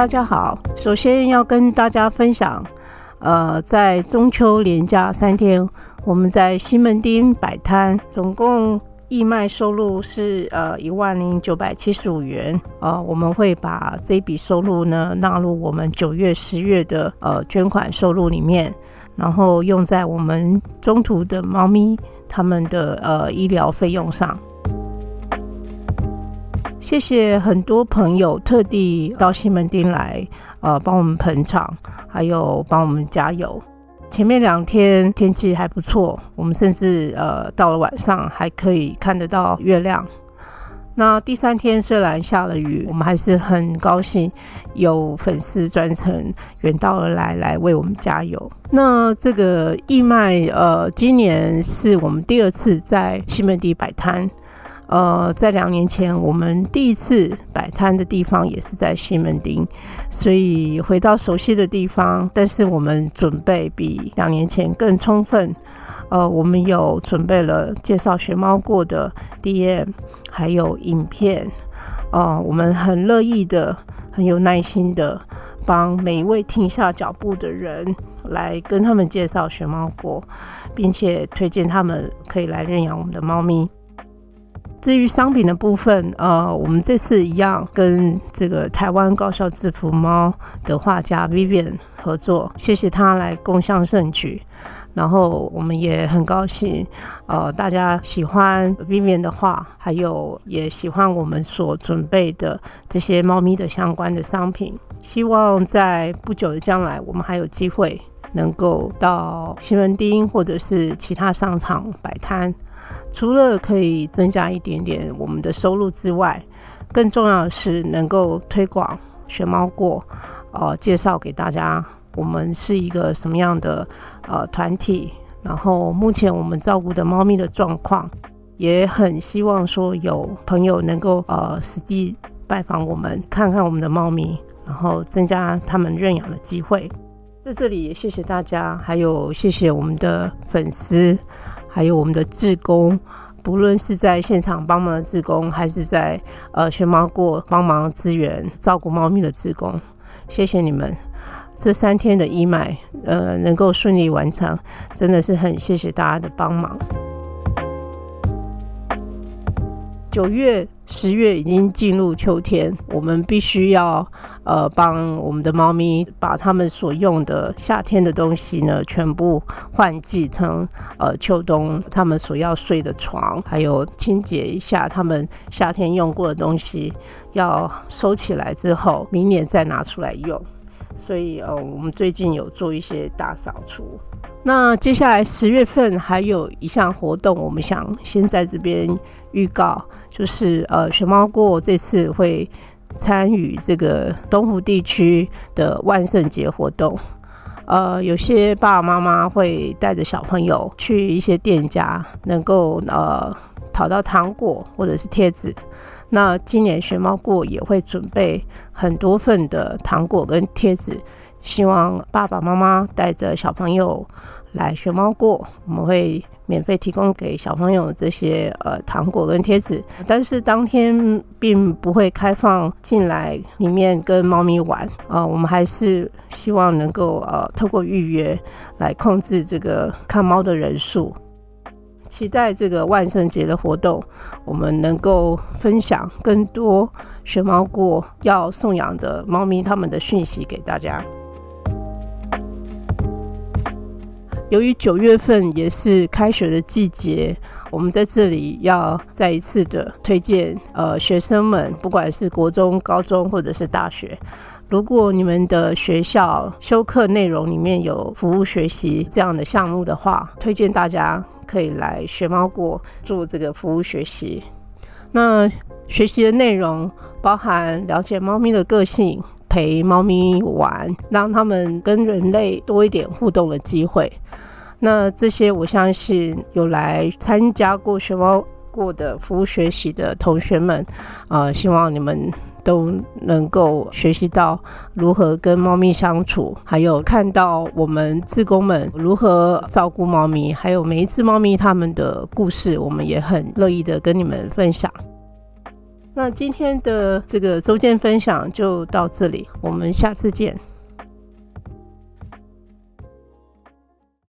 大家好，首先要跟大家分享，呃，在中秋连假三天，我们在西门町摆摊，总共义卖收入是呃一万零九百七十五元，呃，我们会把这笔收入呢纳入我们九月、十月的呃捐款收入里面，然后用在我们中途的猫咪他们的呃医疗费用上。谢谢很多朋友特地到西门町来，呃，帮我们捧场，还有帮我们加油。前面两天天气还不错，我们甚至呃到了晚上还可以看得到月亮。那第三天虽然下了雨，我们还是很高兴有粉丝专程远道而来来为我们加油。那这个义卖，呃，今年是我们第二次在西门町摆摊。呃，在两年前，我们第一次摆摊的地方也是在西门町，所以回到熟悉的地方。但是我们准备比两年前更充分。呃，我们有准备了介绍学猫过的 DM，还有影片。呃，我们很乐意的、很有耐心的帮每一位停下脚步的人来跟他们介绍学猫过，并且推荐他们可以来认养我们的猫咪。至于商品的部分，呃，我们这次一样跟这个台湾高校制服猫的画家 Vivian 合作，谢谢他来共襄盛举。然后我们也很高兴，呃，大家喜欢 Vivian 的画，还有也喜欢我们所准备的这些猫咪的相关的商品。希望在不久的将来，我们还有机会能够到西门町或者是其他商场摆摊。除了可以增加一点点我们的收入之外，更重要的是能够推广学猫过，呃，介绍给大家我们是一个什么样的呃团体。然后目前我们照顾的猫咪的状况，也很希望说有朋友能够呃实际拜访我们，看看我们的猫咪，然后增加他们认养的机会。在这里也谢谢大家，还有谢谢我们的粉丝。还有我们的志工，不论是在现场帮忙的志工，还是在呃学猫过帮忙支援照顾猫咪的志工，谢谢你们！这三天的义卖，呃，能够顺利完成，真的是很谢谢大家的帮忙。九月、十月已经进入秋天，我们必须要呃帮我们的猫咪把它们所用的夏天的东西呢全部换季成呃秋冬它们所要睡的床，还有清洁一下它们夏天用过的东西，要收起来之后，明年再拿出来用。所以呃，我们最近有做一些大扫除。那接下来十月份还有一项活动，我们想先在这边预告，就是呃，熊猫过这次会参与这个东湖地区的万圣节活动。呃，有些爸爸妈妈会带着小朋友去一些店家，能够呃讨到糖果或者是贴纸。那今年熊猫过也会准备很多份的糖果跟贴纸。希望爸爸妈妈带着小朋友来学猫过，我们会免费提供给小朋友这些呃糖果跟贴纸，但是当天并不会开放进来里面跟猫咪玩啊，我们还是希望能够呃透过预约来控制这个看猫的人数，期待这个万圣节的活动，我们能够分享更多学猫过要送养的猫咪他们的讯息给大家。由于九月份也是开学的季节，我们在这里要再一次的推荐，呃，学生们，不管是国中、高中或者是大学，如果你们的学校修课内容里面有服务学习这样的项目的话，推荐大家可以来学猫过做这个服务学习。那学习的内容包含了解猫咪的个性，陪猫咪玩，让他们跟人类多一点互动的机会。那这些，我相信有来参加过学猫过的服务学习的同学们，呃，希望你们都能够学习到如何跟猫咪相处，还有看到我们志工们如何照顾猫咪，还有每一只猫咪它们的故事，我们也很乐意的跟你们分享。那今天的这个周间分享就到这里，我们下次见。